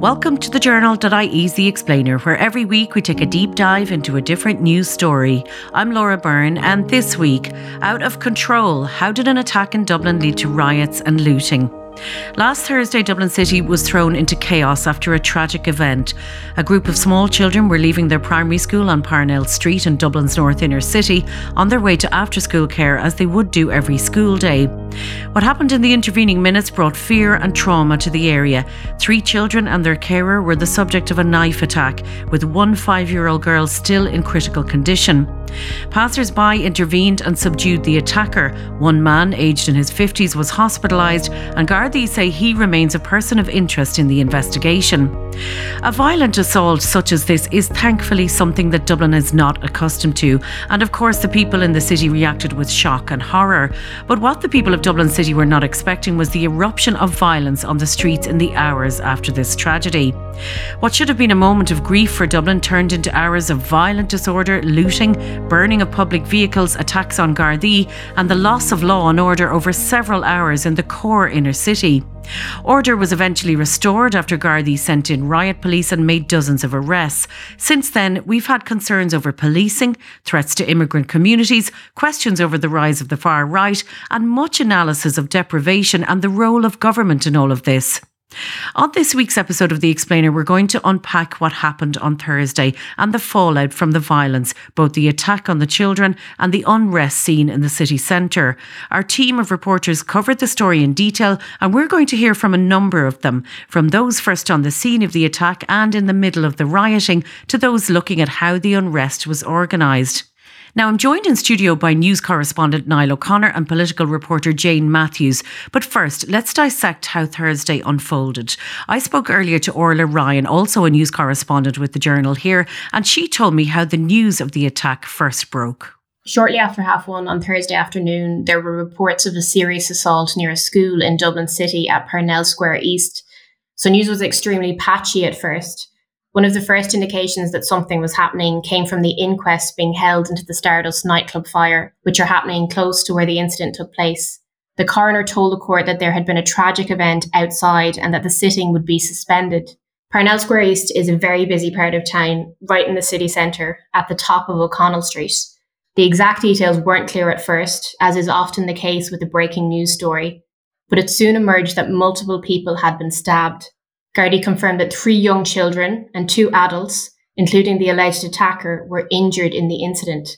Welcome to the Journal.ie The Explainer, where every week we take a deep dive into a different news story. I'm Laura Byrne, and this week, out of control, how did an attack in Dublin lead to riots and looting? Last Thursday, Dublin City was thrown into chaos after a tragic event. A group of small children were leaving their primary school on Parnell Street in Dublin's north inner city on their way to after school care as they would do every school day. What happened in the intervening minutes brought fear and trauma to the area. Three children and their carer were the subject of a knife attack, with one five year old girl still in critical condition. Passers by intervened and subdued the attacker. One man, aged in his 50s, was hospitalised, and Gardaí say he remains a person of interest in the investigation. A violent assault such as this is thankfully something that Dublin is not accustomed to, and of course, the people in the city reacted with shock and horror. But what the people of Dublin City were not expecting was the eruption of violence on the streets in the hours after this tragedy. What should have been a moment of grief for Dublin turned into hours of violent disorder, looting, burning of public vehicles, attacks on Gardaí, and the loss of law and order over several hours in the core inner city. Order was eventually restored after Gardaí sent in riot police and made dozens of arrests. Since then, we've had concerns over policing, threats to immigrant communities, questions over the rise of the far right, and much analysis of deprivation and the role of government in all of this. On this week's episode of The Explainer, we're going to unpack what happened on Thursday and the fallout from the violence, both the attack on the children and the unrest seen in the city centre. Our team of reporters covered the story in detail, and we're going to hear from a number of them, from those first on the scene of the attack and in the middle of the rioting to those looking at how the unrest was organised. Now, I'm joined in studio by news correspondent Niall O'Connor and political reporter Jane Matthews. But first, let's dissect how Thursday unfolded. I spoke earlier to Orla Ryan, also a news correspondent with the Journal here, and she told me how the news of the attack first broke. Shortly after half one on Thursday afternoon, there were reports of a serious assault near a school in Dublin City at Parnell Square East. So news was extremely patchy at first. One of the first indications that something was happening came from the inquests being held into the Stardust nightclub fire, which are happening close to where the incident took place. The coroner told the court that there had been a tragic event outside and that the sitting would be suspended. Parnell Square East is a very busy part of town, right in the city centre, at the top of O'Connell Street. The exact details weren't clear at first, as is often the case with a breaking news story, but it soon emerged that multiple people had been stabbed. Gardaí confirmed that three young children and two adults, including the alleged attacker, were injured in the incident.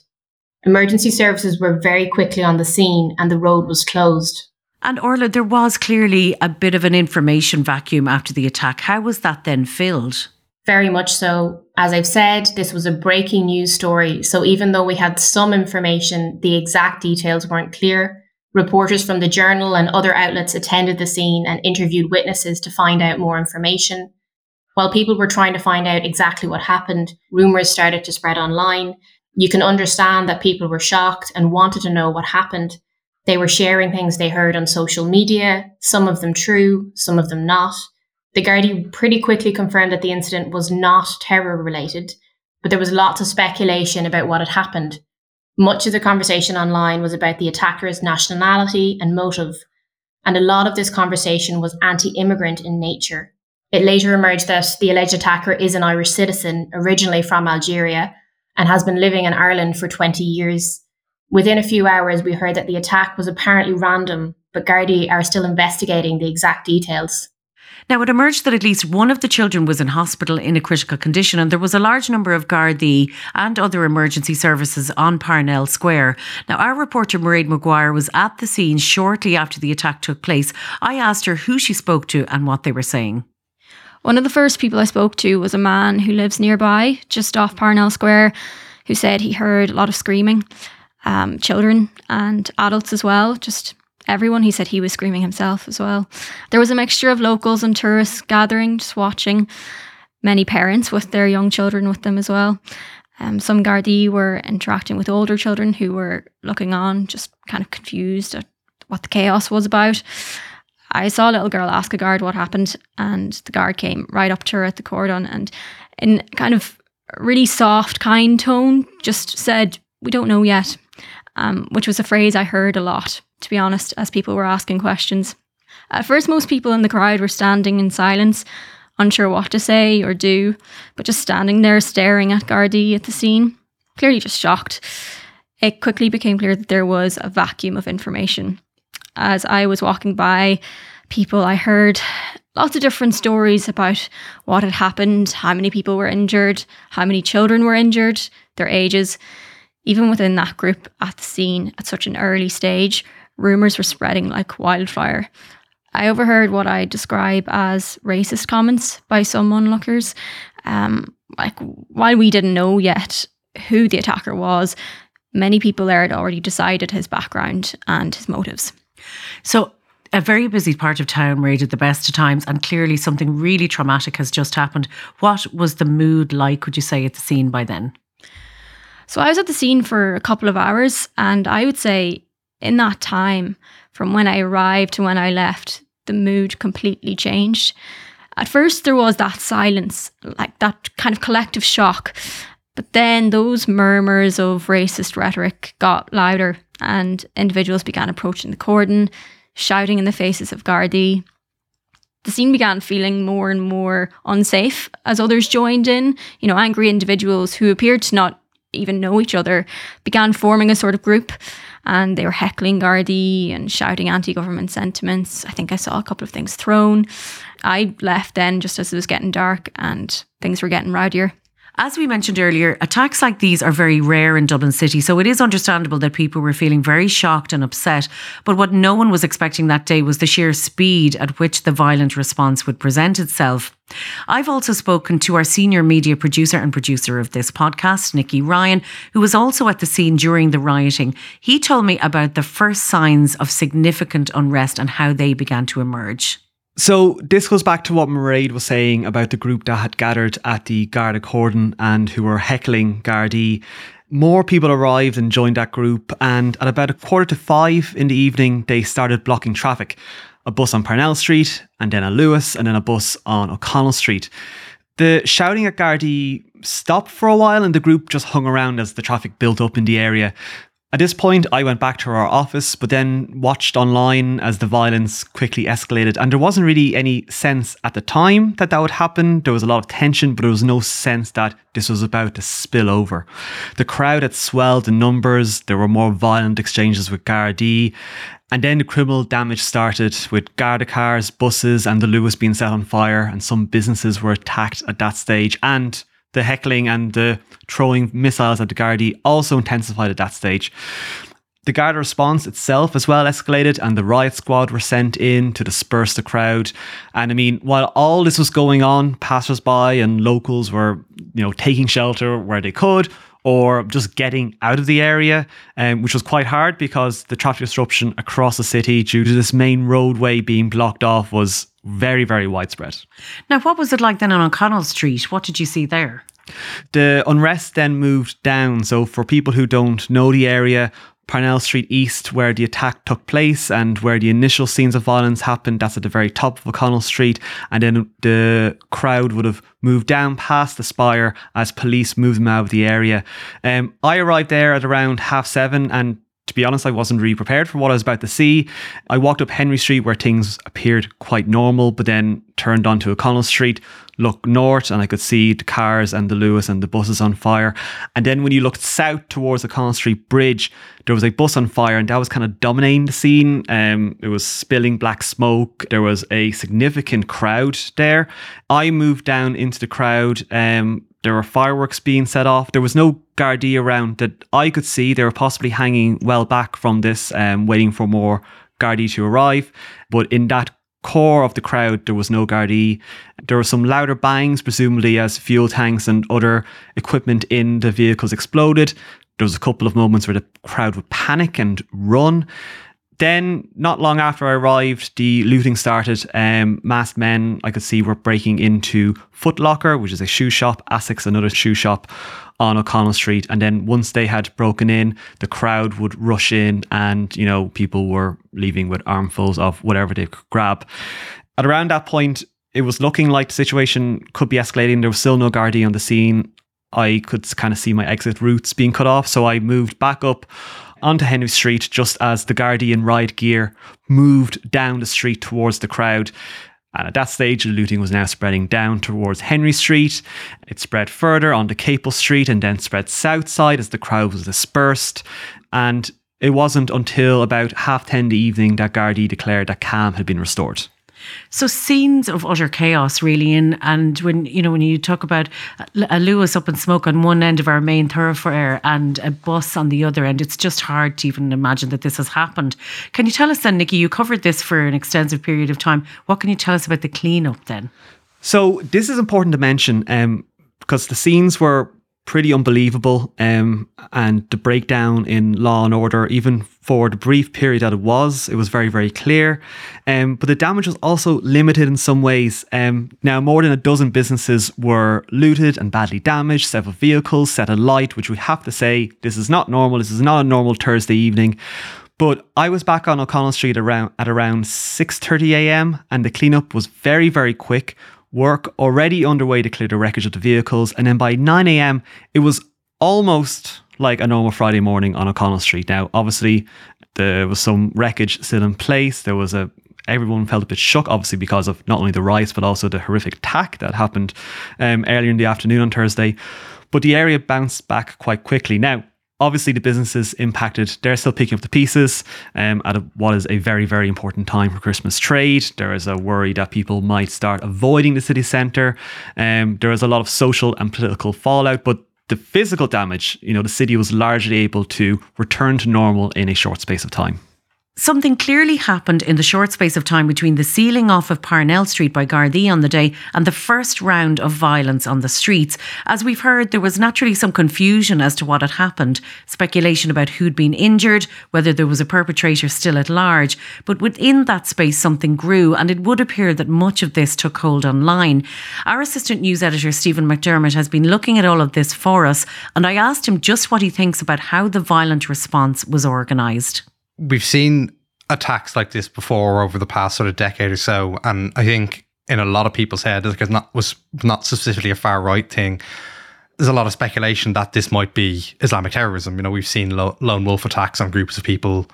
Emergency services were very quickly on the scene and the road was closed. And Orla, there was clearly a bit of an information vacuum after the attack. How was that then filled? Very much so. As I've said, this was a breaking news story. So even though we had some information, the exact details weren't clear. Reporters from the journal and other outlets attended the scene and interviewed witnesses to find out more information. While people were trying to find out exactly what happened, rumors started to spread online. You can understand that people were shocked and wanted to know what happened. They were sharing things they heard on social media, some of them true, some of them not. The Gardaí pretty quickly confirmed that the incident was not terror related, but there was lots of speculation about what had happened. Much of the conversation online was about the attacker's nationality and motive, and a lot of this conversation was anti immigrant in nature. It later emerged that the alleged attacker is an Irish citizen, originally from Algeria, and has been living in Ireland for 20 years. Within a few hours, we heard that the attack was apparently random, but Gardaí are still investigating the exact details. Now, it emerged that at least one of the children was in hospital in a critical condition, and there was a large number of Gardaí and other emergency services on Parnell Square. Now, our reporter Mairead Maguire was at the scene shortly after the attack took place. I asked her who she spoke to and what they were saying. One of the first people I spoke to was a man who lives nearby, just off Parnell Square, who said he heard a lot of screaming, um, children and adults as well, just everyone. He said he was screaming himself as well. There was a mixture of locals and tourists gathering, just watching. Many parents with their young children with them as well. Um, some Gardaí were interacting with older children who were looking on, just kind of confused at what the chaos was about. I saw a little girl ask a guard what happened, and the guard came right up to her at the cordon and, in kind of really soft, kind tone, just said, "We don't know yet," um, which was a phrase I heard a lot to be honest, as people were asking questions. At first, most people in the crowd were standing in silence. unsure what to say or do, but just standing there staring at Gardaí at the scene, clearly just shocked. It quickly became clear that there was a vacuum of information. As I was walking by, people I heard lots of different stories about what had happened, how many people were injured, how many children were injured, their ages. Even within that group at the scene at such an early stage, rumours were spreading like wildfire. I overheard what I describe as racist comments by some onlookers. Um, like, while we didn't know yet who the attacker was, many people there had already decided his background and his motives. So, a very busy part of town rated the best of times, and clearly something really traumatic has just happened. What was the mood like, would you say, at the scene by then? So, I was at the scene for a couple of hours, and I would say in that time, from when I arrived to when I left, the mood completely changed. At first, there was that silence, like that kind of collective shock. But then those murmurs of racist rhetoric got louder, and individuals began approaching the cordon, shouting in the faces of Gardaí. The scene began feeling more and more unsafe as others joined in. You know, angry individuals who appeared to not even know each other began forming a sort of group and they were heckling Gardaí and shouting anti government sentiments. I think I saw a couple of things thrown. I left then just as it was getting dark and things were getting rowdier. As we mentioned earlier, attacks like these are very rare in Dublin City, so it is understandable that people were feeling very shocked and upset. But what no one was expecting that day was the sheer speed at which the violent response would present itself. I've also spoken to our senior media producer and producer of this podcast, Nikki Ryan, who was also at the scene during the rioting. He told me about the first signs of significant unrest and how they began to emerge. So this goes back to what Mairead was saying about the group that had gathered at the Garda Cordon and who were heckling Gardaí. More people arrived and joined that group, and at about a quarter to five in the evening, they started blocking traffic. A bus on Parnell Street, and then a Luas, and then a bus on O'Connell Street. The shouting at Gardaí stopped for a while, and the group just hung around as the traffic built up in the area. At this point, I went back to our office, but then watched online as the violence quickly escalated. And there wasn't really any sense at the time that that would happen. There was a lot of tension, but there was no sense that this was about to spill over. The crowd had swelled in numbers. There were more violent exchanges with Gardaí. And then the criminal damage started with Garda cars, buses, and the Luas being set on fire. And some businesses were attacked at that stage. And the heckling and the throwing missiles at the Gardaí also intensified at that stage. The Garda response itself as well escalated, and the riot squad were sent in to disperse the crowd. And I mean, while all this was going on, passers-by and locals were, you know, taking shelter where they could, or just getting out of the area, um, which was quite hard because the traffic disruption across the city due to this main roadway being blocked off was very, very widespread. Now, what was it like then on O'Connell Street? What did you see there? The unrest then moved down. So, for people who don't know the area, Parnell Street East, where the attack took place and where the initial scenes of violence happened, that's at the very top of O'Connell Street. And then the crowd would have moved down past the spire as police moved them out of the area. Um, I arrived there at around half seven and to be honest, I wasn't really prepared for what I was about to see. I walked up Henry Street where things appeared quite normal, but then turned onto O'Connell Street, looked north, and I could see the cars and the Luas and the buses on fire. And then when you looked south towards the O'Connell Street Bridge, there was a bus on fire, and that was kind of dominating the scene. Um, it was spilling black smoke. There was a significant crowd there. I moved down into the crowd. Um, there were fireworks being set off. There was no Gardaí around that I could see. They were possibly hanging well back from this, um, waiting for more Gardaí to arrive. But in that core of the crowd, there was no Gardaí. There were some louder bangs, presumably as fuel tanks and other equipment in the vehicles exploded. There was a couple of moments where the crowd would panic and run. Then, not long after I arrived, the looting started. Um, masked men I could see were breaking into Footlocker, which is a shoe shop, Asics, another shoe shop on O'Connell Street. And then once they had broken in, the crowd would rush in, and you know people were leaving with armfuls of whatever they could grab. At around that point, it was looking like the situation could be escalating. There was still no Gardaí on the scene. I could kind of see my exit routes being cut off, so I moved back up onto Henry Street just as the Gardaí in riot gear moved down the street towards the crowd. And at that stage, the looting was now spreading down towards Henry Street. It spread further onto Capel Street and then spread south side as the crowd was dispersed. And it wasn't until about half 10 in the evening that Gardaí declared that calm had been restored. So scenes of utter chaos, really, and and when you know when you talk about a Luas up in smoke on one end of our main thoroughfare and a bus on the other end, it's just hard to even imagine that this has happened. Can you tell us then, Nikki? You covered this for an extensive period of time. What can you tell us about the cleanup then? So this is important to mention um, because the scenes were pretty unbelievable. Um, and the breakdown in law and order, even for the brief period that it was, it was very, very clear. Um, but the damage was also limited in some ways. Um, now, more than a dozen businesses were looted and badly damaged, several vehicles set alight, which we have to say, this is not normal. This is not a normal Thursday evening. But I was back on O'Connell Street around at around 6:30 a.m. and the cleanup was very very quick work already underway to clear the wreckage of the vehicles. And then by 9 a.m., it was almost like a normal Friday morning on O'Connell Street. Now, obviously, there was some wreckage still in place. There was a everyone felt a bit shook, obviously, because of not only the riots but also the horrific attack that happened um, earlier in the afternoon on Thursday. But the area bounced back quite quickly. Now, Obviously, the businesses impacted, they're still picking up the pieces um, at a, what is a very, very important time for Christmas trade. There is a worry that people might start avoiding the city centre. Um, there is a lot of social and political fallout, but the physical damage, you know, the city was largely able to return to normal in a short space of time. Something clearly happened in the short space of time between the sealing off of Parnell Street by Gardaí on the day and the first round of violence on the streets. As we've heard, there was naturally some confusion as to what had happened, speculation about who'd been injured, whether there was a perpetrator still at large. But within that space, something grew, and it would appear that much of this took hold online. Our assistant news editor, Stephen McDermott, has been looking at all of this for us, and I asked him just what he thinks about how the violent response was organised we've seen attacks like this before over the past sort of decade or so, and I think in a lot of people's head, it not was not specifically a far right thing. There's a lot of speculation that this might be Islamic terrorism. You know, we've seen lo- lone wolf attacks on groups of people,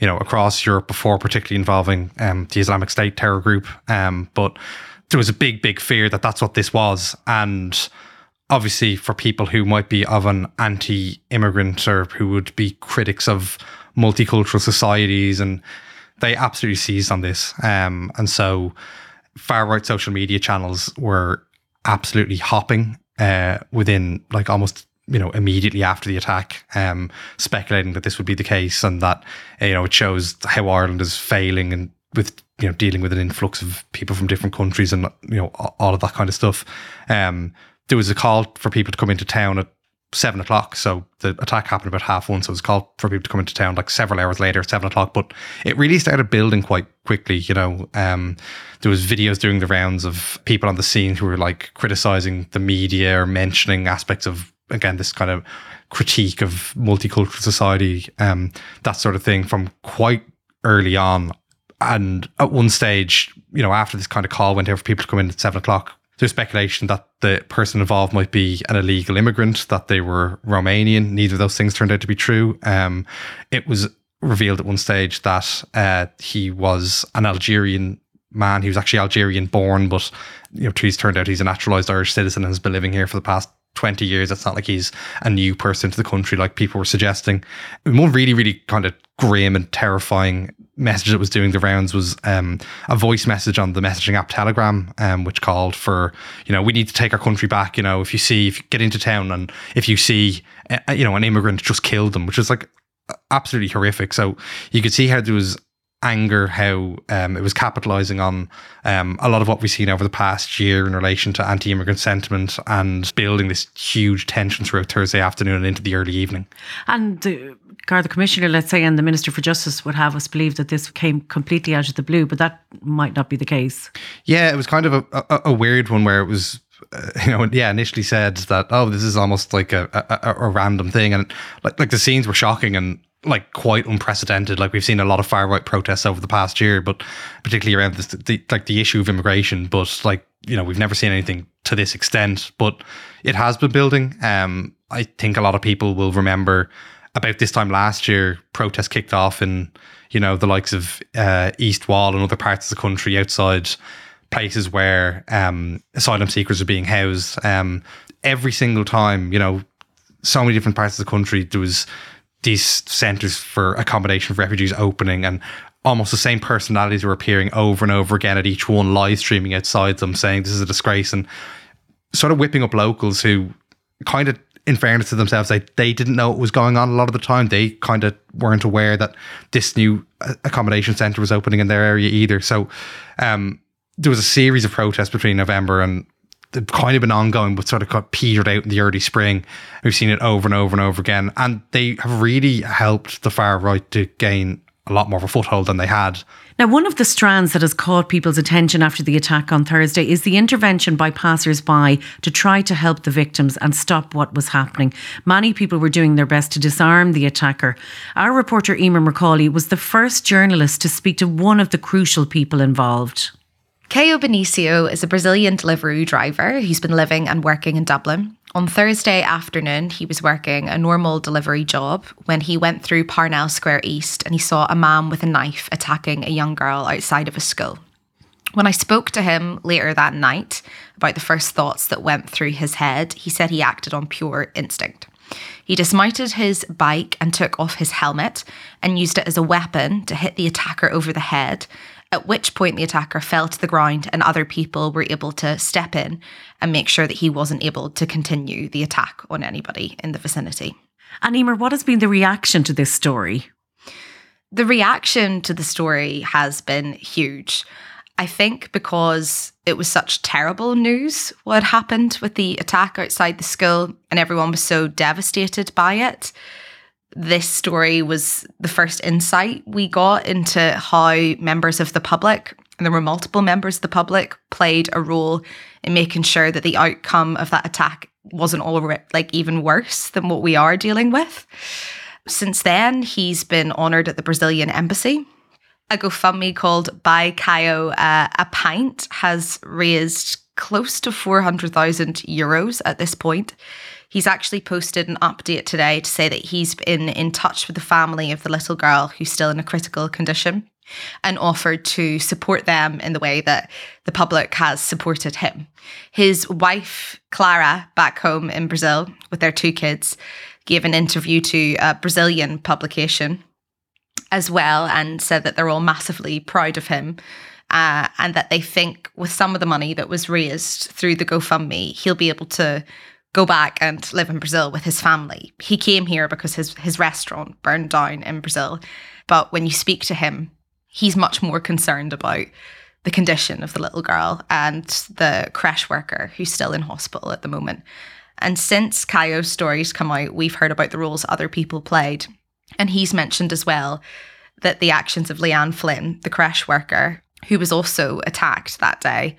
you know, across Europe before, particularly involving um, the Islamic State terror group. Um, but there was a big, big fear that that's what this was, and obviously for people who might be of an anti-immigrant or who would be critics of multicultural societies, and they absolutely seized on this. Um, and so far right social media channels were absolutely hopping uh, within like almost you know immediately after the attack, um, speculating that this would be the case and that you know it shows how Ireland is failing and with you know dealing with an influx of people from different countries and you know all of that kind of stuff. Um, there was a call for people to come into town at seven o'clock. So the attack happened about half one. So it was called for people to come into town like several hours later, seven o'clock. But it really started building quite quickly. You know, um, there was videos doing the rounds of people on the scene who were like criticizing the media or mentioning aspects of again this kind of critique of multicultural society, um, that sort of thing from quite early on. And at one stage, you know, after this kind of call went out for people to come in at seven o'clock, there's speculation that the person involved might be an illegal immigrant, that they were Romanian. Neither of those things turned out to be true. Um, it was revealed at one stage that uh, he was an Algerian man. He was actually Algerian born, but you know, he's turned out he's a naturalized Irish citizen and has been living here for the past 20 years. It's not like he's a new person to the country like people were suggesting. one really, really kind of grim and terrifying message that was doing the rounds was um, a voice message on the messaging app Telegram, um, which called for, you know, we need to take our country back. You know, if you see, if you get into town and if you see, uh, you know, an immigrant, just kill them, which is like absolutely horrific. So you could see how there was anger, how um, it was capitalizing on um, a lot of what we've seen over the past year in relation to anti immigrant sentiment and building this huge tension throughout Thursday afternoon and into the early evening. And the Garda Commissioner, let's say, and the Minister for Justice would have us believe that this came completely out of the blue, but that might not be the case. Yeah, it was kind of a, a, a weird one where it was uh, you know, yeah, initially said that oh, this is almost like a, a, a random thing, and like like the scenes were shocking and like quite unprecedented. Like we've seen a lot of far right protests over the past year, but particularly around this, the, like the issue of immigration. But like you know, we've never seen anything to this extent. But it has been building. Um, I think a lot of people will remember about this time last year, protests kicked off in you know the likes of uh, East Wall and other parts of the country outside places where um, asylum seekers are being housed. Um, every single time, you know, so many different parts of the country, there was these centers for accommodation for refugees opening and almost the same personalities were appearing over and over again at each one live streaming outside them saying this is a disgrace and sort of whipping up locals who kind of in fairness to themselves, they, they didn't know what was going on a lot of the time. They kind of weren't aware that this new uh, accommodation centre was opening in their area either. So um, there was a series of protests between November and they've kind of been ongoing, but sort of got petered out in the early spring. We've seen it over and over and over again. And they have really helped the far right to gain a lot more of a foothold than they had. Now, one of the strands that has caught people's attention after the attack on Thursday is the intervention by passers by to try to help the victims and stop what was happening. Many people were doing their best to disarm the attacker. Our reporter, Emer McCauley, was the first journalist to speak to one of the crucial people involved. Caio Benicio is a Brazilian Deliveroo driver who's been living and working in Dublin. On Thursday afternoon, he was working a normal delivery job when he went through Parnell Square East and he saw a man with a knife attacking a young girl outside of a school. When I spoke to him later that night about the first thoughts that went through his head, he said he acted on pure instinct. He dismounted his bike and took off his helmet and used it as a weapon to hit the attacker over the head at which point the attacker fell to the ground and other people were able to step in and make sure that he wasn't able to continue the attack on anybody in the vicinity. And Emer, what has been the reaction to this story? The reaction to the story has been huge. I think because it was such terrible news what happened with the attack outside the school, and everyone was so devastated by it this story was the first insight we got into how members of the public, and there were multiple members of the public, played a role in making sure that the outcome of that attack wasn't all like even worse than what we are dealing with. Since then, he's been honoured at the Brazilian embassy. A GoFundMe called Buy Caio uh, a Pint has raised close to 400,000 euros at this point. He's actually posted an update today to say that he's been in touch with the family of the little girl who's still in a critical condition and offered to support them in the way that the public has supported him. His wife, Clara, back home in Brazil with their two kids, gave an interview to a Brazilian publication as well and said that they're all massively proud of him. Uh, and that they think with some of the money that was raised through the GoFundMe, he'll be able to go back and live in Brazil with his family. He came here because his, his restaurant burned down in Brazil. But when you speak to him, he's much more concerned about the condition of the little girl and the crèche worker who's still in hospital at the moment. And since Caio's stories come out, we've heard about the roles other people played. And he's mentioned as well that the actions of Leanne Flynn, the crèche worker, who was also attacked that day,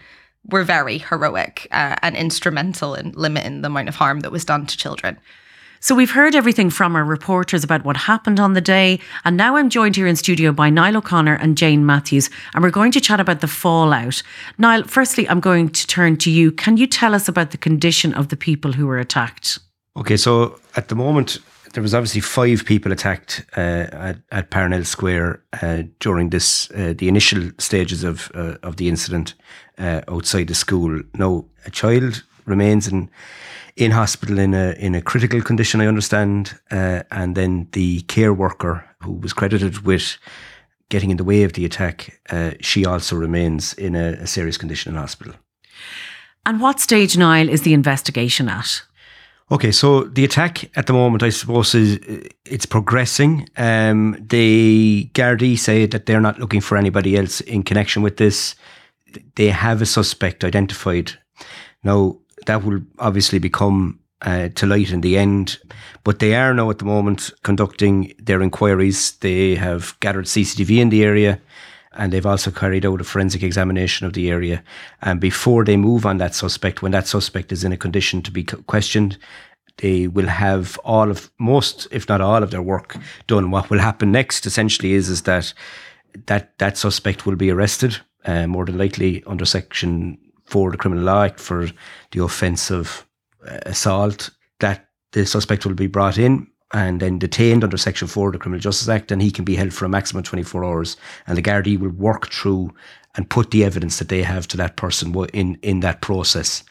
were very heroic uh, and instrumental in limiting the amount of harm that was done to children. So we've heard everything from our reporters about what happened on the day, and now I'm joined here in studio by Niall O'Connor and Jane Matthews, and we're going to chat about the fallout. Niall, firstly, I'm going to turn to you. Can you tell us about the condition of the people who were attacked? Okay, so at the moment, there was obviously five people attacked uh, at, at Parnell Square uh, during this uh, the initial stages of uh, of the incident uh, outside the school. Now, a child remains in in hospital in a in a critical condition, I understand, and then the care worker who was credited with getting in the way of the attack, she also remains in a, a serious condition in hospital. And what stage, Niall, is the investigation at? Okay, so the attack at the moment, I suppose, is it's progressing. Um, the Gardaí say that they're not looking for anybody else in connection with this. They have a suspect identified. Now that will obviously become uh, to light in the end, but they are now at the moment conducting their inquiries. They have gathered CCTV in the area and they've also carried out a forensic examination of the area. And before they move on that suspect, when that suspect is in a condition to be questioned, they will have all of most, if not all, of their work done. What will happen next, essentially, is is that that that suspect will be arrested, uh, more than likely under Section Four of the Criminal Law Act for the offence of uh, assault. That the suspect will be brought in and then detained under Section 4 of the Criminal Justice Act, and he can be held for a maximum of 24 hours. And the Gardaí will work through and put the evidence that they have to that person in, in that process.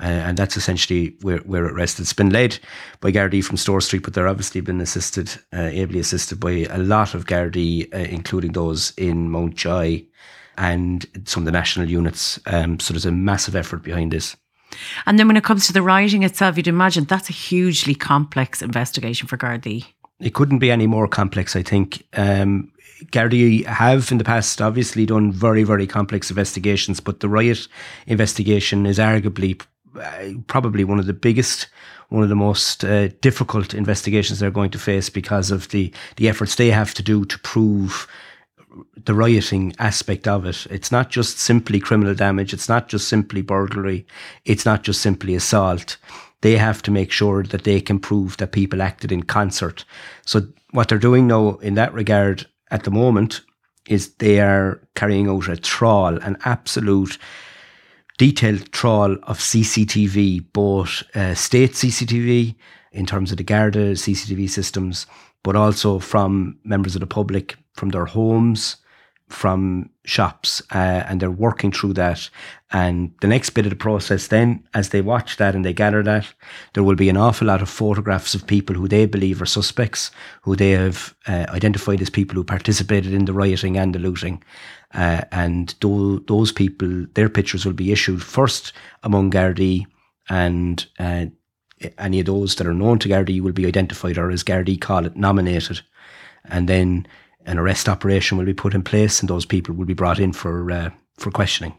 Uh, and that's essentially where, where it rests. It's been led by Gardaí from Store Street, but they're obviously been assisted, uh, ably assisted by a lot of Gardaí, uh, including those in Mountjoy and some of the national units. Um, so there's a massive effort behind this. And then when it comes to the writing itself, you'd imagine that's a hugely complex investigation for Gardaí. It couldn't be any more complex, I think. Um, Gardaí have in the past obviously done very, very complex investigations, but the riot investigation is arguably uh, probably one of the biggest, one of the most uh, difficult investigations they're going to face because of the, the efforts they have to do to prove the rioting aspect of it. It's not just simply criminal damage. It's not just simply burglary. It's not just simply assault. They have to make sure that they can prove that people acted in concert. So what they're doing now in that regard at the moment is they are carrying out a trawl, an absolute detailed trawl of CCTV, both uh, state CCTV in terms of the Garda CCTV systems, but also from members of the public, from their homes, from shops, uh, and they're working through that. And the next bit of the process, then, as they watch that and they gather that, there will be an awful lot of photographs of people who they believe are suspects, who they have uh, identified as people who participated in the rioting and the looting. Uh, and th- those people, their pictures will be issued first among Gardaí and uh, any of those that are known to Gardaí will be identified or as Gardaí call it, nominated. And then an arrest operation will be put in place and those people will be brought in for, uh, for questioning.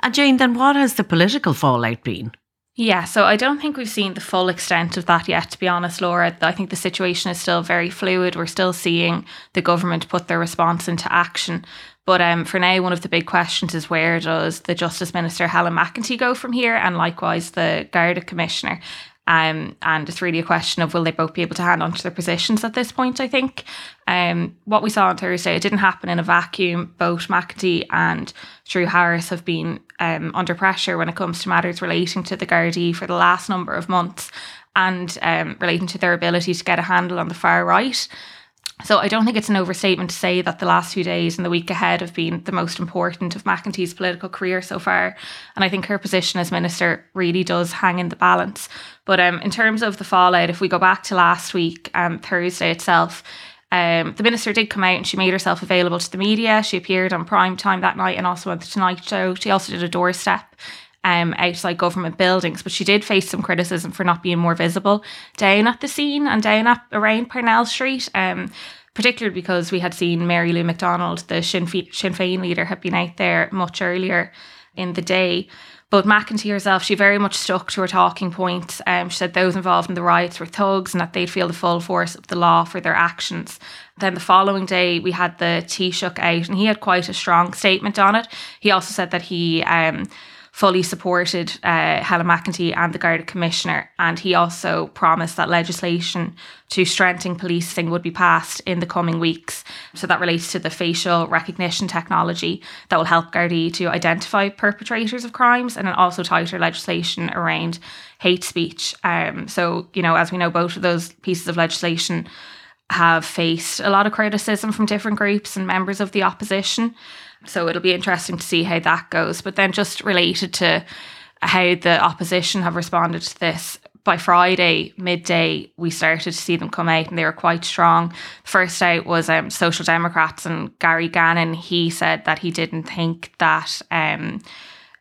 And Jane, then what has the political fallout been? Yeah, so I don't think we've seen the full extent of that yet, to be honest, Laura. I think the situation is still very fluid. We're still seeing the government put their response into action. But um, for now, one of the big questions is where does the Justice Minister Helen McEntee go from here, and likewise the Garda Commissioner. Um, and it's really a question of will they both be able to hand on to their positions at this point, I think. Um, what we saw on Thursday, it didn't happen in a vacuum. Both McEntee and Drew Harris have been um, under pressure when it comes to matters relating to the Gardaí for the last number of months and um, relating to their ability to get a handle on the far right. So I don't think it's an overstatement to say that the last few days and the week ahead have been the most important of McEntee's political career so far. And I think her position as minister really does hang in the balance. But um, in terms of the fallout, if we go back to last week, um, Thursday itself, um, the minister did come out and she made herself available to the media. She appeared on prime time that night and also on the Tonight Show. She also did a doorstep um, outside government buildings, but she did face some criticism for not being more visible down at the scene and down at around Parnell Street. Um, particularly because we had seen Mary Lou McDonald, the Sinn, Fe- Sinn Féin leader, had been out there much earlier in the day. But McEntee herself, she very much stuck to her talking points. Um, she said those involved in the riots were thugs and that they'd feel the full force of the law for their actions. Then the following day, we had the Taoiseach out, and he had quite a strong statement on it. He also said that he um, fully supported uh, Helen McEntee and the Garda Commissioner. And he also promised that legislation to strengthen policing would be passed in the coming weeks. So that relates to the facial recognition technology that will help Gardaí to identify perpetrators of crimes and then also tighter legislation around hate speech. Um, so, you know, as we know, both of those pieces of legislation have faced a lot of criticism from different groups and members of the opposition. So it'll be interesting to see how that goes. But then just related to how the opposition have responded to this. By Friday midday, we started to see them come out, and they were quite strong. First out was um, Social Democrats and Gary Gannon. He said that he didn't think that um,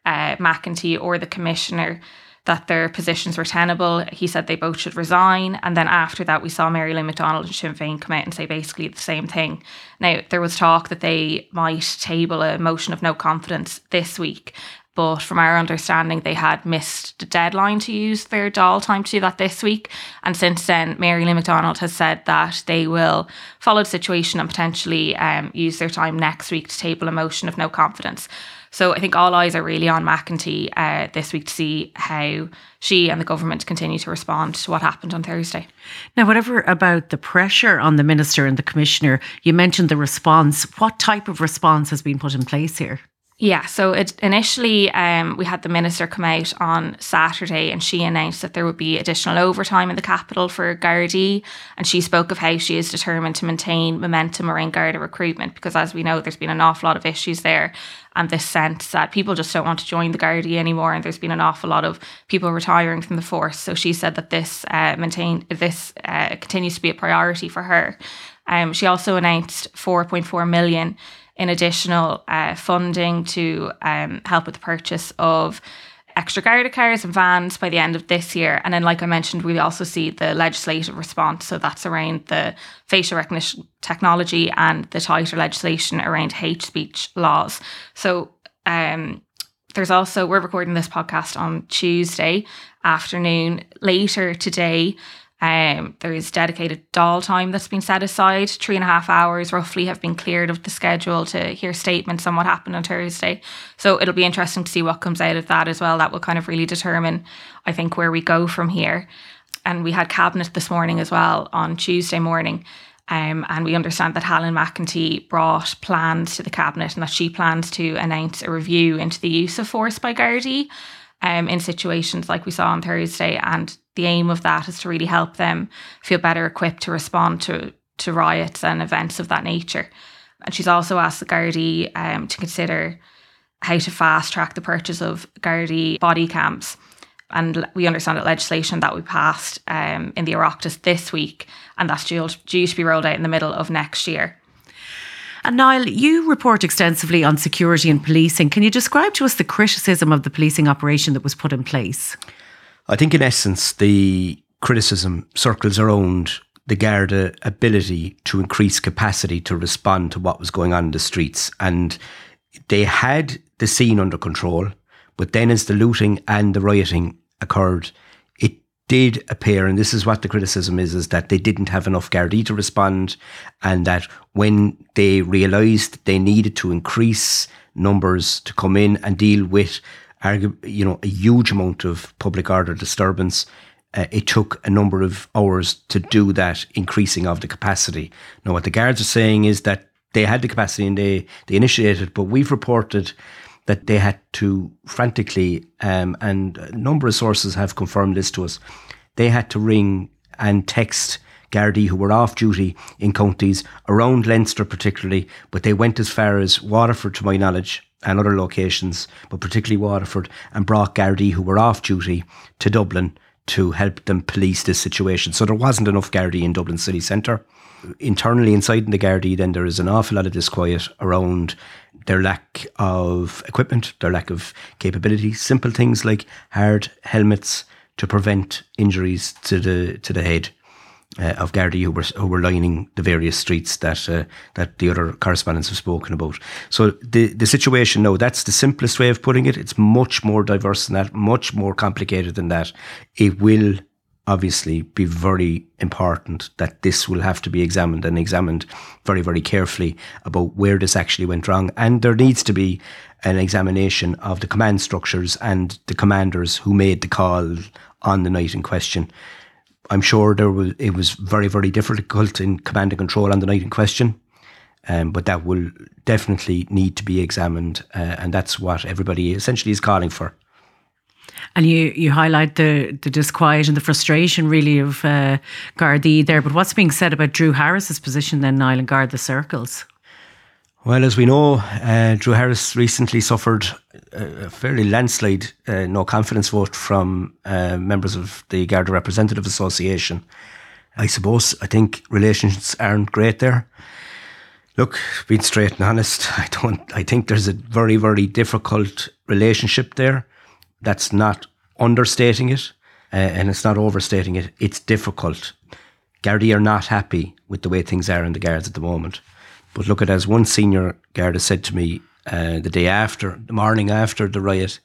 uh, McEntee or the commissioner that their positions were tenable. He said they both should resign. And then after that, we saw Mary Lou McDonald and Sinn Féin come out and say basically the same thing. Now, there was talk that they might table a motion of no confidence this week. But from our understanding, they had missed the deadline to use their Dáil time to do that this week. And since then, Mary Lou McDonald has said that they will follow the situation and potentially um, use their time next week to table a motion of no confidence. So I think all eyes are really on McEntee uh, this week to see how she and the government continue to respond to what happened on Thursday. Now, whatever about the pressure on the minister and the commissioner, you mentioned the response. What type of response has been put in place here? Yeah, so it, initially um, we had the minister come out on Saturday and she announced that there would be additional overtime in the capital for Gardaí. And she spoke of how she is determined to maintain momentum around Garda recruitment because, as we know, there's been an awful lot of issues there and this sense that people just don't want to join the Gardaí anymore. And there's been an awful lot of people retiring from the force. So she said that this uh, maintain this uh, continues to be a priority for her. Um, she also announced 4.4 million in additional uh, funding to um, help with the purchase of extra Garda cars and vans by the end of this year. And then, like I mentioned, we also see the legislative response. So that's around the facial recognition technology and the tighter legislation around hate speech laws. So um, there's also, we're recording this podcast on Tuesday afternoon. Later today, um, there is dedicated Dáil time that's been set aside. Three and a half hours roughly have been cleared of the schedule to hear statements on what happened on Thursday. So it'll be interesting to see what comes out of that as well. That will kind of really determine, I think, where we go from here. And we had cabinet this morning as well on Tuesday morning. Um, and we understand that Helen McEntee brought plans to the cabinet and that she plans to announce a review into the use of force by Gardaí um, in situations like we saw on Thursday. And the aim of that is to really help them feel better equipped to respond to, to riots and events of that nature. And she's also asked the Gardaí um, to consider how to fast track the purchase of Gardaí body cams. And we understand that legislation that we passed um, in the Oireachtas this week, and that's due, due to be rolled out in the middle of next year. And Niall, you report extensively on security and policing. Can you describe to us the criticism of the policing operation that was put in place? I think, in essence, the criticism circles around the Garda ability to increase capacity to respond to what was going on in the streets. And they had the scene under control, but then as the looting and the rioting occurred, did appear, and this is what the criticism is, is that they didn't have enough Gardaí to respond, and that when they realised they needed to increase numbers to come in and deal with, you know, a huge amount of public order disturbance, uh, it took a number of hours to do that increasing of the capacity. Now, what the guards are saying is that they had the capacity and they, they initiated, but we've reported that they had to frantically, um, and a number of sources have confirmed this to us, they had to ring and text Gardaí who were off duty in counties around Leinster particularly, but they went as far as Waterford to my knowledge and other locations, but particularly Waterford, and brought Gardaí who were off duty to Dublin to help them police this situation. So there wasn't enough Gardaí in Dublin city centre. Internally inside in the Gardaí, then there is an awful lot of disquiet around their lack of equipment, their lack of capability, simple things like hard helmets to prevent injuries to the to the head. Uh, of Gardaí who were who were lining the various streets that uh, that the other correspondents have spoken about. So the the situation, no, that's the simplest way of putting it. It's much more diverse than that, much more complicated than that. It will obviously be very important that this will have to be examined and examined very, very carefully about where this actually went wrong. And there needs to be an examination of the command structures and the commanders who made the call on the night in question. I'm sure there was it was very, very difficult in command and control on the night in question. Um, but that will definitely need to be examined, uh, and that's what everybody essentially is calling for. And you, you highlight the, the disquiet and the frustration really of uh, Gardaí there. But what's being said about Drew Harris's position then, Niall, and Garda Circles? Well, as we know, uh, Drew Harris recently suffered a fairly landslide uh, no confidence vote from uh, members of the Garda Representative Association. I suppose I think relations aren't great there. Look, being straight and honest, I don't. I think there's a very, very difficult relationship there that's not understating it uh, and it's not overstating it. It's difficult. Gardaí are not happy with the way things are in the Guards at the moment. But look at as one senior Garda said to me uh, the day after, the morning after the riot,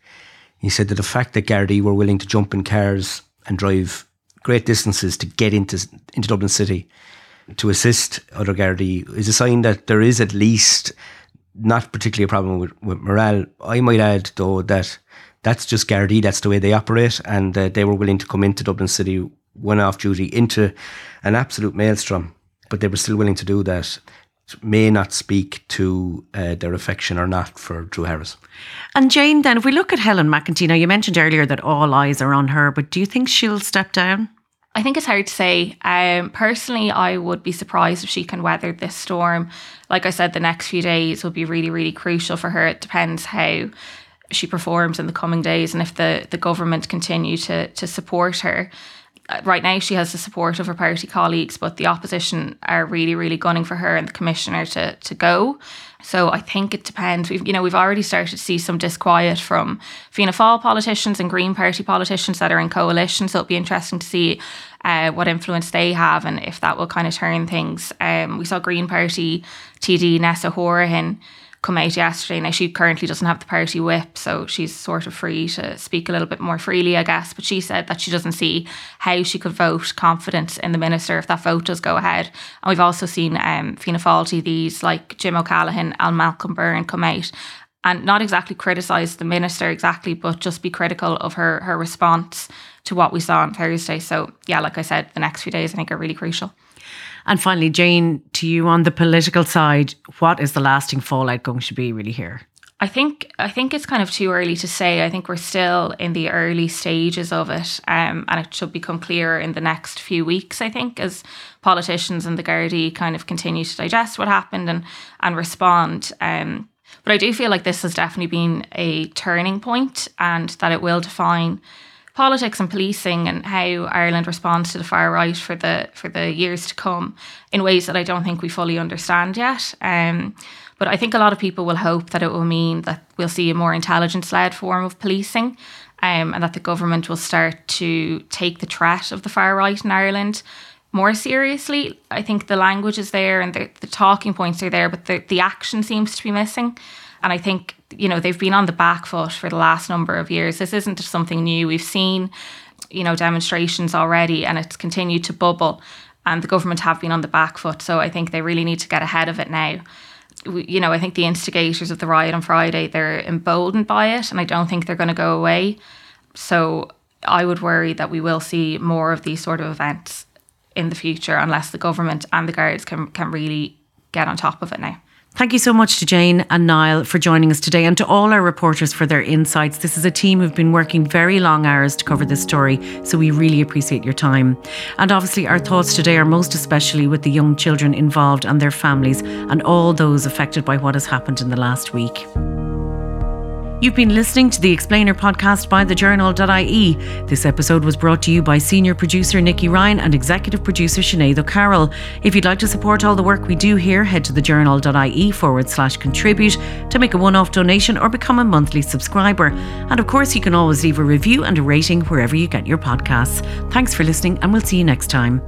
he said that the fact that Gardaí were willing to jump in cars and drive great distances to get into into Dublin City to assist other Gardaí is a sign that there is at least not particularly a problem with, with morale. I might add though that that's just Gardaí. That's the way they operate, and uh, they were willing to come into Dublin City, one off duty, into an absolute maelstrom, but they were still willing to do that. may not speak to uh, their affection or not for Drew Harris. And Jane, then, if we look at Helen McEntee, now you mentioned earlier that all eyes are on her, but do you think she'll step down? I think it's hard to say. Um, personally, I would be surprised if she can weather this storm. Like I said, the next few days will be really, really crucial for her. It depends how she performs in the coming days and if the, the government continue to, to support her. Uh, right now, she has the support of her party colleagues, but the opposition are really, really gunning for her and the commissioner to, to go. So I think it depends. We've you know we've already started to see some disquiet from Fianna Fáil politicians and Green Party politicians that are in coalition. So it'll be interesting to see uh, what influence they have and if that will kind of turn things. Um, we saw Green Party TD Neasa Hourigan come out yesterday. Now she currently doesn't have the party whip, so she's sort of free to speak a little bit more freely, I guess. But she said that she doesn't see how she could vote confidence in the minister if that vote does go ahead. And we've also seen um, Fianna Fáil TDs like Jim O'Callaghan and Malcolm Byrne come out and not exactly criticise the minister exactly, but just be critical of her her response to what we saw on Thursday. So yeah, like I said, the next few days I think are really crucial. And finally, Jane, to you on the political side, what is the lasting fallout going to be really here? I think I think it's kind of too early to say. I think we're still in the early stages of it, um, and it should become clearer in the next few weeks. I think as politicians and the Gardaí kind of continue to digest what happened and and respond. Um, but I do feel like this has definitely been a turning point, and that it will define politics and policing and how Ireland responds to the far right for the for the years to come in ways that I don't think we fully understand yet. Um, but I think a lot of people will hope that it will mean that we'll see a more intelligence led form of policing. Um, and that the government will start to take the threat of the far right in Ireland more seriously. I think the language is there and the, the talking points are there, but the, the action seems to be missing. And I think, you know, they've been on the back foot for the last number of years. This isn't something new. We've seen, you know, demonstrations already and it's continued to bubble. And the government have been on the back foot. So I think they really need to get ahead of it now. You know, I think the instigators of the riot on Friday, they're emboldened by it. And I don't think they're going to go away. So I would worry that we will see more of these sort of events in the future unless the government and the guards can, can really get on top of it now. Thank you so much to Jane and Niall for joining us today and to all our reporters for their insights. This is a team who've been working very long hours to cover this story, so we really appreciate your time. And obviously, our thoughts today are most especially with the young children involved and their families and all those affected by what has happened in the last week. You've been listening to the Explainer podcast by thejournal.ie. This episode was brought to you by senior producer Nikki Ryan and executive producer Sinead O'Carroll. If you'd like to support all the work we do here, head to thejournal.ie forward slash contribute to make a one off donation or become a monthly subscriber. And of course, you can always leave a review and a rating wherever you get your podcasts. Thanks for listening, and we'll see you next time.